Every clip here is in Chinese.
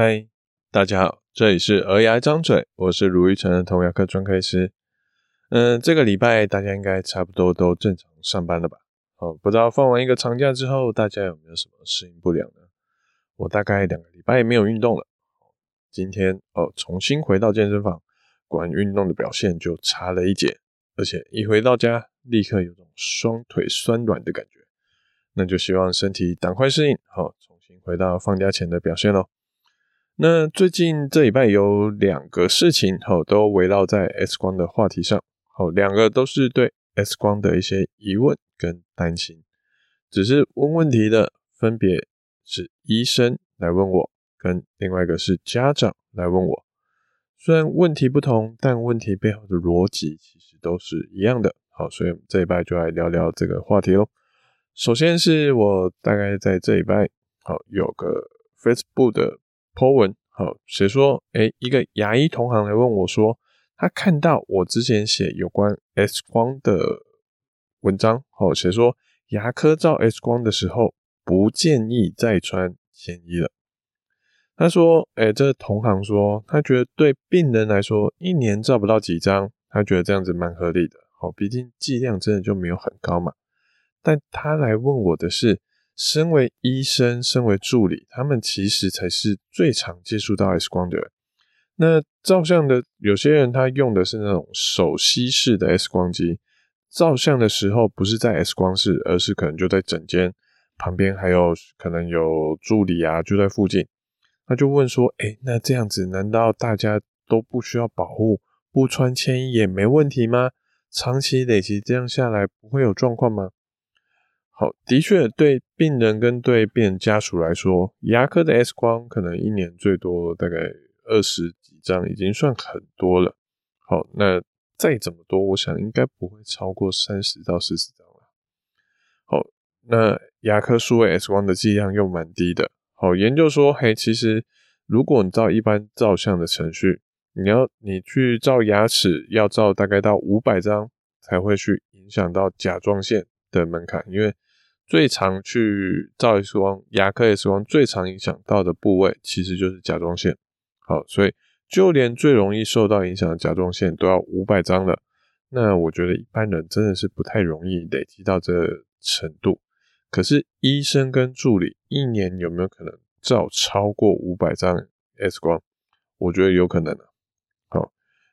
嗨，大家好，这里是儿牙张嘴，我是卢玉成的童牙科专科医师。嗯，这个礼拜大家应该差不多都正常上班了吧？哦，不知道放完一个长假之后，大家有没有什么适应不良呢？我大概两个礼拜没有运动了，今天哦重新回到健身房，果然运动的表现就差了一截，而且一回到家立刻有种双腿酸软的感觉，那就希望身体赶快适应，好，重新回到放假前的表现喽。那最近这礼拜有两个事情，哦，都围绕在 X 光的话题上，哦，两个都是对 X 光的一些疑问跟担心，只是问问题的分别是医生来问我，跟另外一个是家长来问我。虽然问题不同，但问题背后的逻辑其实都是一样的。好，所以我们这礼拜就来聊聊这个话题喽。首先是我大概在这礼拜，好，有个 Facebook 的。Po 文好，写说，诶，一个牙医同行来问我说，他看到我之前写有关 X 光的文章，好，写说牙科照 X 光的时候不建议再穿铅衣了。他说，诶，这同行说，他觉得对病人来说，一年照不到几张，他觉得这样子蛮合理的，好，毕竟剂量真的就没有很高嘛。但他来问我的是。身为医生，身为助理，他们其实才是最常接触到 X 光的人。那照相的有些人，他用的是那种手吸式的 X 光机，照相的时候不是在 X 光室，而是可能就在诊间旁边，还有可能有助理啊，就在附近。他就问说：“哎、那这样子，难道大家都不需要保护，不穿铅衣也没问题吗？长期累积这样下来，不会有状况吗？”好，的确，对病人跟对病人家属来说，牙科的 X 光可能一年最多大概二十几张，已经算很多了。好，那再怎么多，我想应该不会超过三十到四十张了。好，那牙科数位 X 光的剂量又蛮低的。好，研究说，嘿，其实如果你照一般照相的程序，你要你去照牙齿，要照大概到五百张才会去影响到甲状腺的门槛，因为最常去照 X 光，牙科 X 光最常影响到的部位其实就是甲状腺。好，所以就连最容易受到影响的甲状腺都要五百张了。那我觉得一般人真的是不太容易累积到这程度。可是医生跟助理一年有没有可能照超过五百张 X 光？我觉得有可能的。好，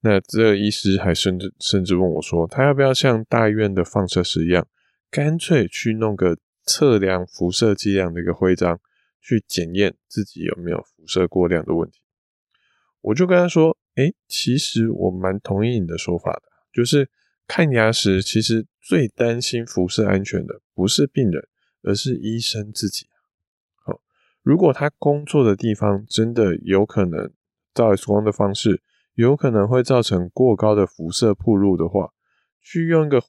那这个医师还甚至甚至问我说，他要不要像大医院的放射师一样？干脆去弄个测量辐射剂量的一个徽章，去检验自己有没有辐射过量的问题。我就跟他说：“诶，其实我蛮同意你的说法的，就是看牙时，其实最担心辐射安全的不是病人，而是医生自己。好，如果他工作的地方真的有可能照 X 光的方式，有可能会造成过高的辐射暴露的话，去用一个。”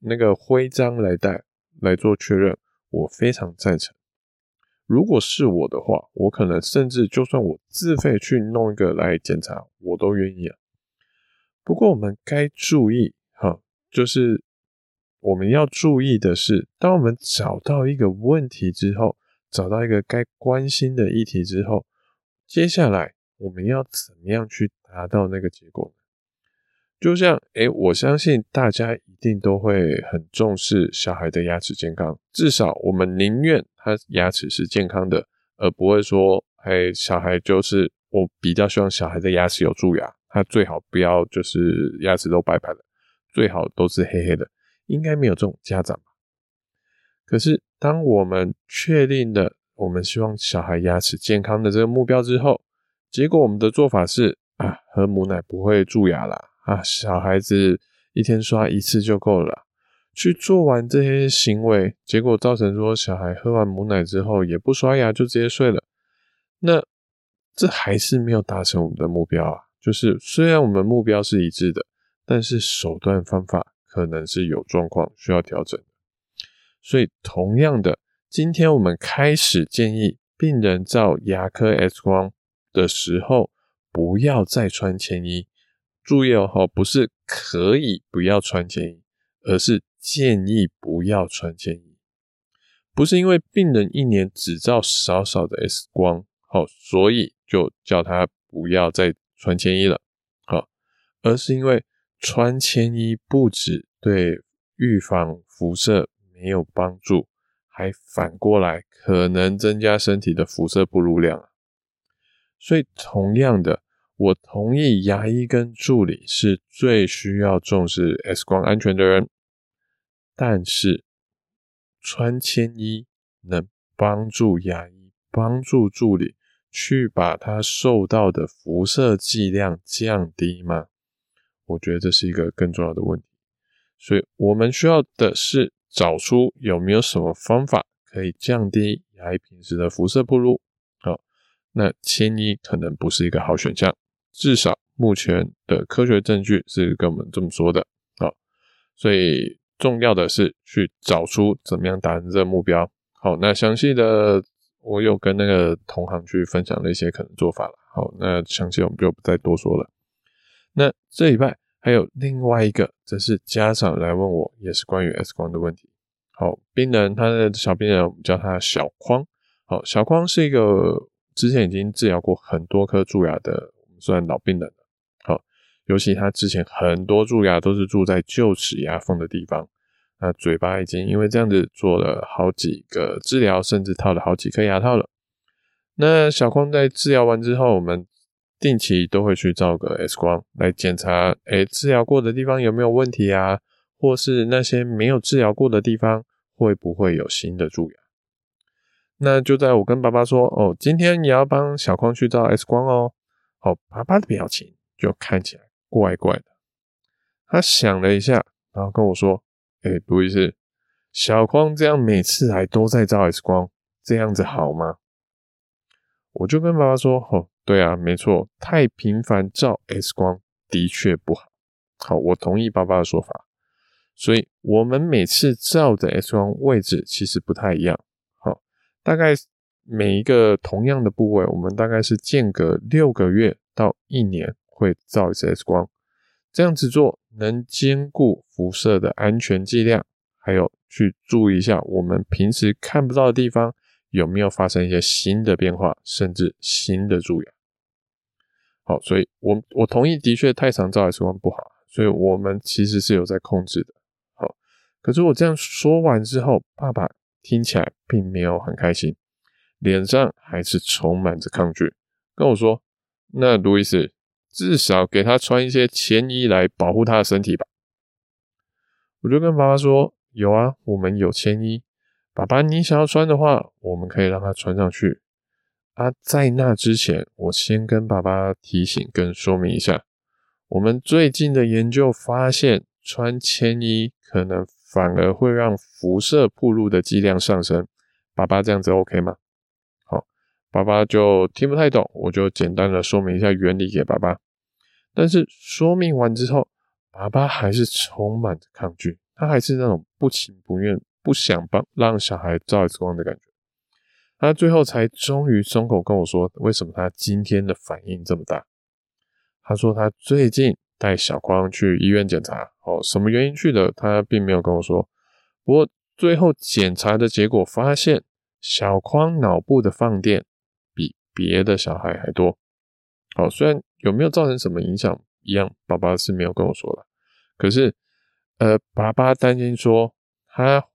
那个徽章来带来做确认，我非常赞成。如果是我的话，我可能甚至就算我自费去弄一个来检查，我都愿意啊。不过我们该注意哈，就是我们要注意的是，当我们找到一个问题之后，找到一个该关心的议题之后，接下来我们要怎么样去达到那个结果呢？就像，诶，我相信大家一定都会很重视小孩的牙齿健康，至少我们宁愿他牙齿是健康的，而不会说，诶，小孩就是我比较希望小孩的牙齿有蛀牙，他最好不要就是牙齿都白白的，最好都是黑黑的，应该没有这种家长吧？可是，当我们确定了我们希望小孩牙齿健康的这个目标之后，结果我们的做法是啊，喝母奶不会蛀牙啦。啊，小孩子一天刷一次就够了，去做完这些行为，结果造成说小孩喝完母奶之后也不刷牙就直接睡了，那这还是没有达成我们的目标啊。就是虽然我们目标是一致的，但是手段方法可能是有状况需要调整。所以同样的，今天我们开始建议病人照牙科 X 光的时候，不要再穿铅衣。注意哦，不是可以不要穿铅衣，而是建议不要穿铅衣。不是因为病人一年只照少少的 X 光，好，所以就叫他不要再穿铅衣了，好，而是因为穿铅衣不止对预防辐射没有帮助，还反过来可能增加身体的辐射暴露量。所以同样的，我同意牙医跟助理是最需要重视 X 光安全的人，但是穿铅衣能帮助牙医、帮助助理去把他受到的辐射剂量降低吗？我觉得这是一个更重要的问题。所以我们需要的是找出有没有什么方法可以降低牙医平时的辐射暴露。好，那铅衣可能不是一个好选项，至少目前的科学证据是跟我们这么说的。啊，所以重要的是去找出怎么样达成这个目标。好，那详细的我有跟那个同行去分享了一些可能做法了。好，那详细我们就不再多说了。那这礼拜。还有另外一个，则是家长来问我，也是关于 X 光的问题。好，病人他的小病人，我们叫他小匡。好，小匡是一个之前已经治疗过很多颗蛀牙的，算老病人了。好，尤其他之前很多蛀牙都是蛀在臼齿牙缝的地方，那嘴巴已经因为这样子做了好几个治疗，甚至套了好几颗牙套了。那小匡在治疗完之后，我们。定期都会去照个 X 光来检查，诶，治疗过的地方有没有问题啊？或是那些没有治疗过的地方会不会有新的蛀牙？那就在我跟爸爸说，哦，今天你要帮小匡去照 X 光哦。哦，爸爸的表情就看起来怪怪的。他想了一下，然后跟我说，诶，卢医师，小匡这样每次来都在照 X 光，这样子好吗？我就跟爸爸说，哦。对啊，没错，太频繁照 X 光的确不好。好，我同意爸爸的说法。所以，我们每次照的 X 光位置其实不太一样。好，大概每一个同样的部位，我们大概是间隔六个月到一年会照一次 X 光。这样子做能兼顾辐射的安全剂量，还有去注意一下我们平时看不到的地方有没有发生一些新的变化，甚至新的蛀牙。好，所以我我同意，的确太常照 X 光不好，所以我们其实是有在控制的。好，可是我这样说完之后，爸爸听起来并没有很开心，脸上还是充满着抗拒，跟我说：“那路易斯，至少给他穿一些铅衣来保护他的身体吧。”我就跟爸爸说：“有啊，我们有铅衣，爸爸你想要穿的话，我们可以让他穿上去。”啊，在那之前，我先跟爸爸提醒跟说明一下，我们最近的研究发现，穿铅衣可能反而会让辐射暴露的剂量上升。爸爸这样子 OK 吗？爸爸就听不太懂，我就简单的说明一下原理给爸爸。但是说明完之后，爸爸还是充满着抗拒，他还是那种不情不愿、不想帮让小孩照 X 光的感觉。他最后才终于松口跟我说，为什么他今天的反应这么大？他说他最近带小匡去医院检查，哦，什么原因去的？他并没有跟我说。不过最后检查的结果发现，小匡脑部的放电别的小孩还多。好，虽然有没有造成什么影响一样，爸爸是没有跟我说的。可是，呃，爸爸担心说他。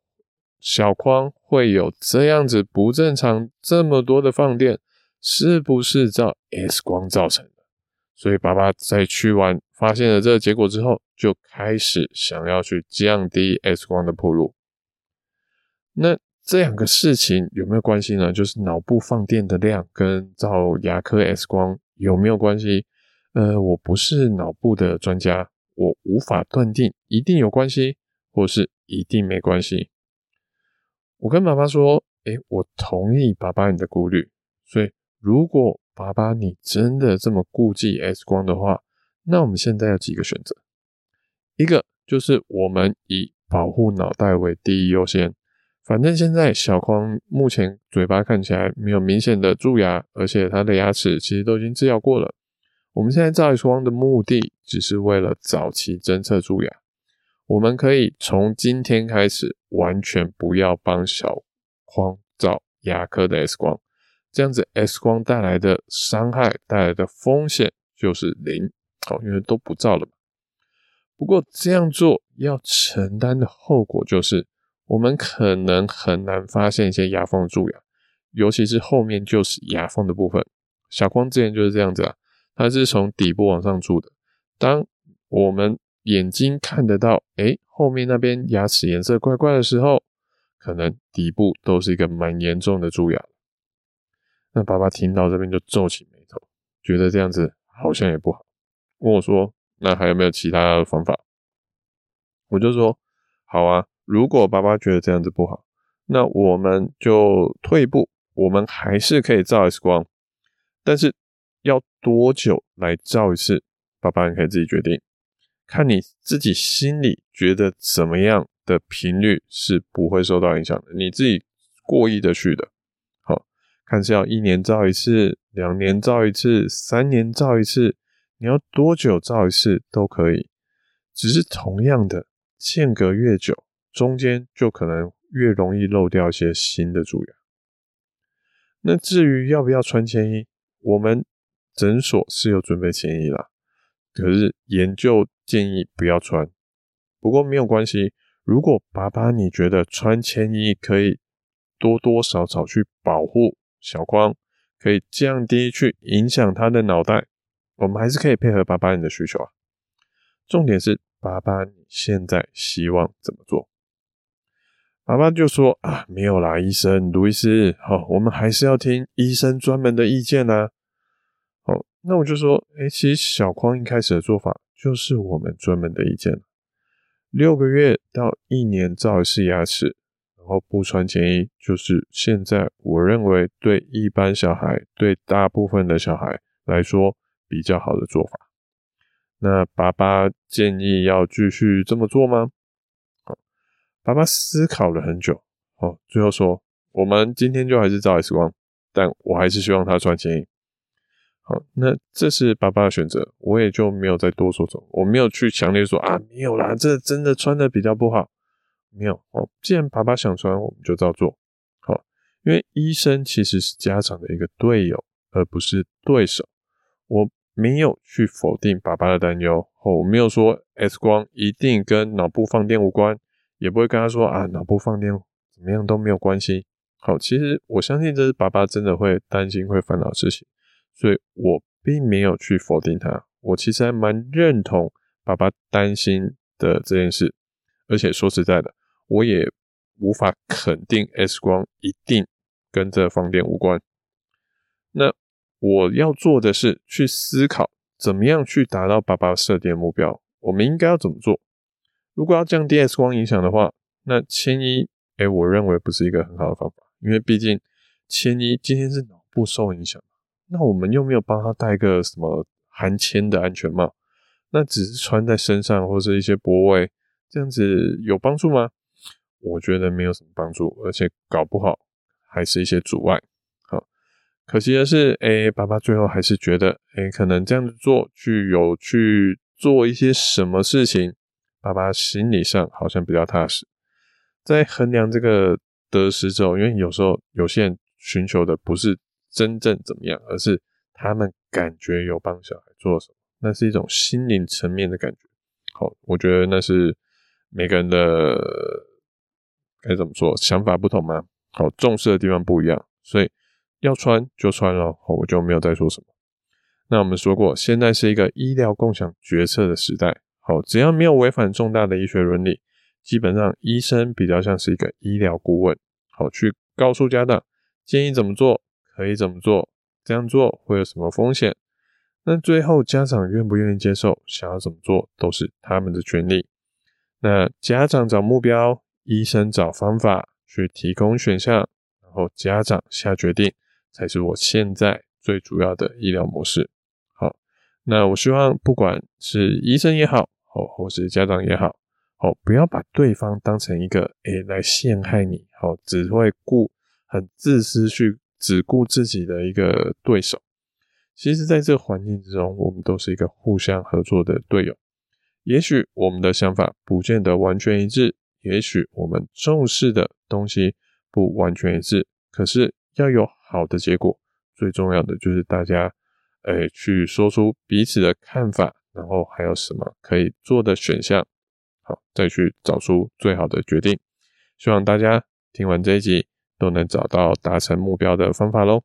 小匡会有这样子不正常，这么多的放电，是不是照 X 光造成的？所以爸爸在去完发现了这个结果之后，就开始想要去降低 X 光的暴露。那这两个事情有没有关系呢？就是脑部放电的量跟照牙科 X 光有没有关系？呃，我不是脑部的专家，我无法断定一定有关系，或是一定没关系。我跟爸爸说：“诶，我同意爸爸你的顾虑。所以，如果爸爸你真的这么顾忌 X 光的话，那我们现在有几个选择。一个就是我们以保护脑袋为第一优先。反正现在小匡目前嘴巴看起来没有明显的蛀牙，而且他的牙齿其实都已经治疗过了。我们现在照 X 光的目的只是为了早期侦测蛀牙。”我们可以从今天开始完全不要帮小匡照牙科的 X 光，这样子 X 光带来的伤害带来的风险就是零，好，因为都不照了嘛。不过这样做要承担的后果就是，我们可能很难发现一些牙缝蛀牙，尤其是后面就是牙缝的部分。小光之前就是这样子啊，它是从底部往上蛀的。当我们眼睛看得到，诶，后面那边牙齿颜色怪怪的时候，可能底部都是一个蛮严重的蛀牙。那爸爸听到这边就皱起眉头，觉得这样子好像也不好，问我说：“那还有没有其他的方法？”我就说：“好啊，如果爸爸觉得这样子不好，那我们就退一步，我们还是可以照 X 光，但是要多久来照一次？爸爸你可以自己决定，看你自己心里觉得怎么样的频率是不会受到影响的，你自己过意的去的。”看是要一年照一次，两年照一次，三年照一次，你要多久照一次都可以。只是同样的，间隔越久，中间就可能越容易漏掉一些新的蛀牙。那至于要不要穿铅衣，我们诊所是有准备铅衣啦，可是研究建议不要穿。不过没有关系，如果爸爸你觉得穿铅衣可以多多少少去保护。小光可以降低去影响他的脑袋，我们还是可以配合爸爸你的需求啊。重点是爸爸你现在希望怎么做？爸爸就说啊，没有啦，医生，卢医师，好，我们还是要听医生专门的意见啊。好，那我就说，诶，其实小匡一开始的做法就是我们专门的意见，六个月到一年照一次牙齿。然后不穿前衣，就是现在我认为对一般小孩、对大部分的小孩来说比较好的做法。那爸爸建议要继续这么做吗？爸爸思考了很久，哦，最后说我们今天就还是照 X 光，但我还是希望他穿铅衣。好，那这是爸爸的选择，我也就没有再多说什么，我没有去强烈说啊，没有啦，这真的穿的比较不好。没有哦，既然爸爸想穿，我们就照做。好，因为医生其实是家长的一个队友，而不是对手。我没有去否定爸爸的担忧，哦，我没有说 X 光一定跟脑部放电无关，也不会跟他说啊，脑部放电怎么样都没有关系。好，其实我相信这是爸爸真的会担心、会烦恼的事情，所以我并没有去否定他。我其实还蛮认同爸爸担心的这件事，而且说实在的。我也无法肯定 X 光一定跟这放电无关。那我要做的是去思考，怎么样去达到爸爸设定的目标。我们应该要怎么做？如果要降低 X 光影响的话，那铅衣，哎，我认为不是一个很好的方法，因为毕竟铅衣今天是脑部受影响，那我们又没有帮他戴个什么含铅的安全帽，那只是穿在身上或是一些脖围，这样子有帮助吗？我觉得没有什么帮助，而且搞不好还是一些阻碍。好，可惜的是，诶，爸爸最后还是觉得，诶，可能这样子做具有去做一些什么事情，爸爸心理上好像比较踏实。在衡量这个得失之后，因为有时候有些人寻求的不是真正怎么样，而是他们感觉有帮小孩做什么，那是一种心灵层面的感觉。好，我觉得那是每个人的。该怎么说？想法不同吗？好，重视的地方不一样，所以要穿就穿了，我就没有再说什么。那我们说过，现在是一个医疗共享决策的时代，好，只要没有违反重大的医学伦理，基本上医生比较像是一个医疗顾问，好，去告诉家长建议怎么做，可以怎么做，这样做会有什么风险。那最后家长愿不愿意接受，想要怎么做，都是他们的权利。那家长找目标。医生找方法去提供选项，然后家长下决定，才是我现在最主要的医疗模式。那我希望不管是医生也好，哦，或是家长也好，哦，不要把对方当成一个诶来陷害你，哦，只会顾很自私去只顾自己的一个对手。其实，在这个环境之中，我们都是一个互相合作的队友。也许我们的想法不见得完全一致。也许我们重视的东西不完全一致，可是要有好的结果，最重要的就是大家，诶，去说出彼此的看法，然后还有什么可以做的选项，好，再去找出最好的决定。希望大家听完这一集都能找到达成目标的方法喽。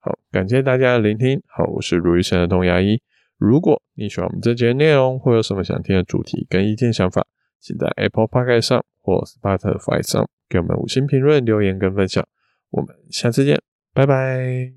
好，感谢大家的聆听。好，我是卢医生的童牙医。如果你喜欢我们这节内容，或有什么想听的主题跟意见想法，请在 Apple Podcast 上或 Spotify 上给我们五星评论、留言跟分享。我们下次见，拜拜。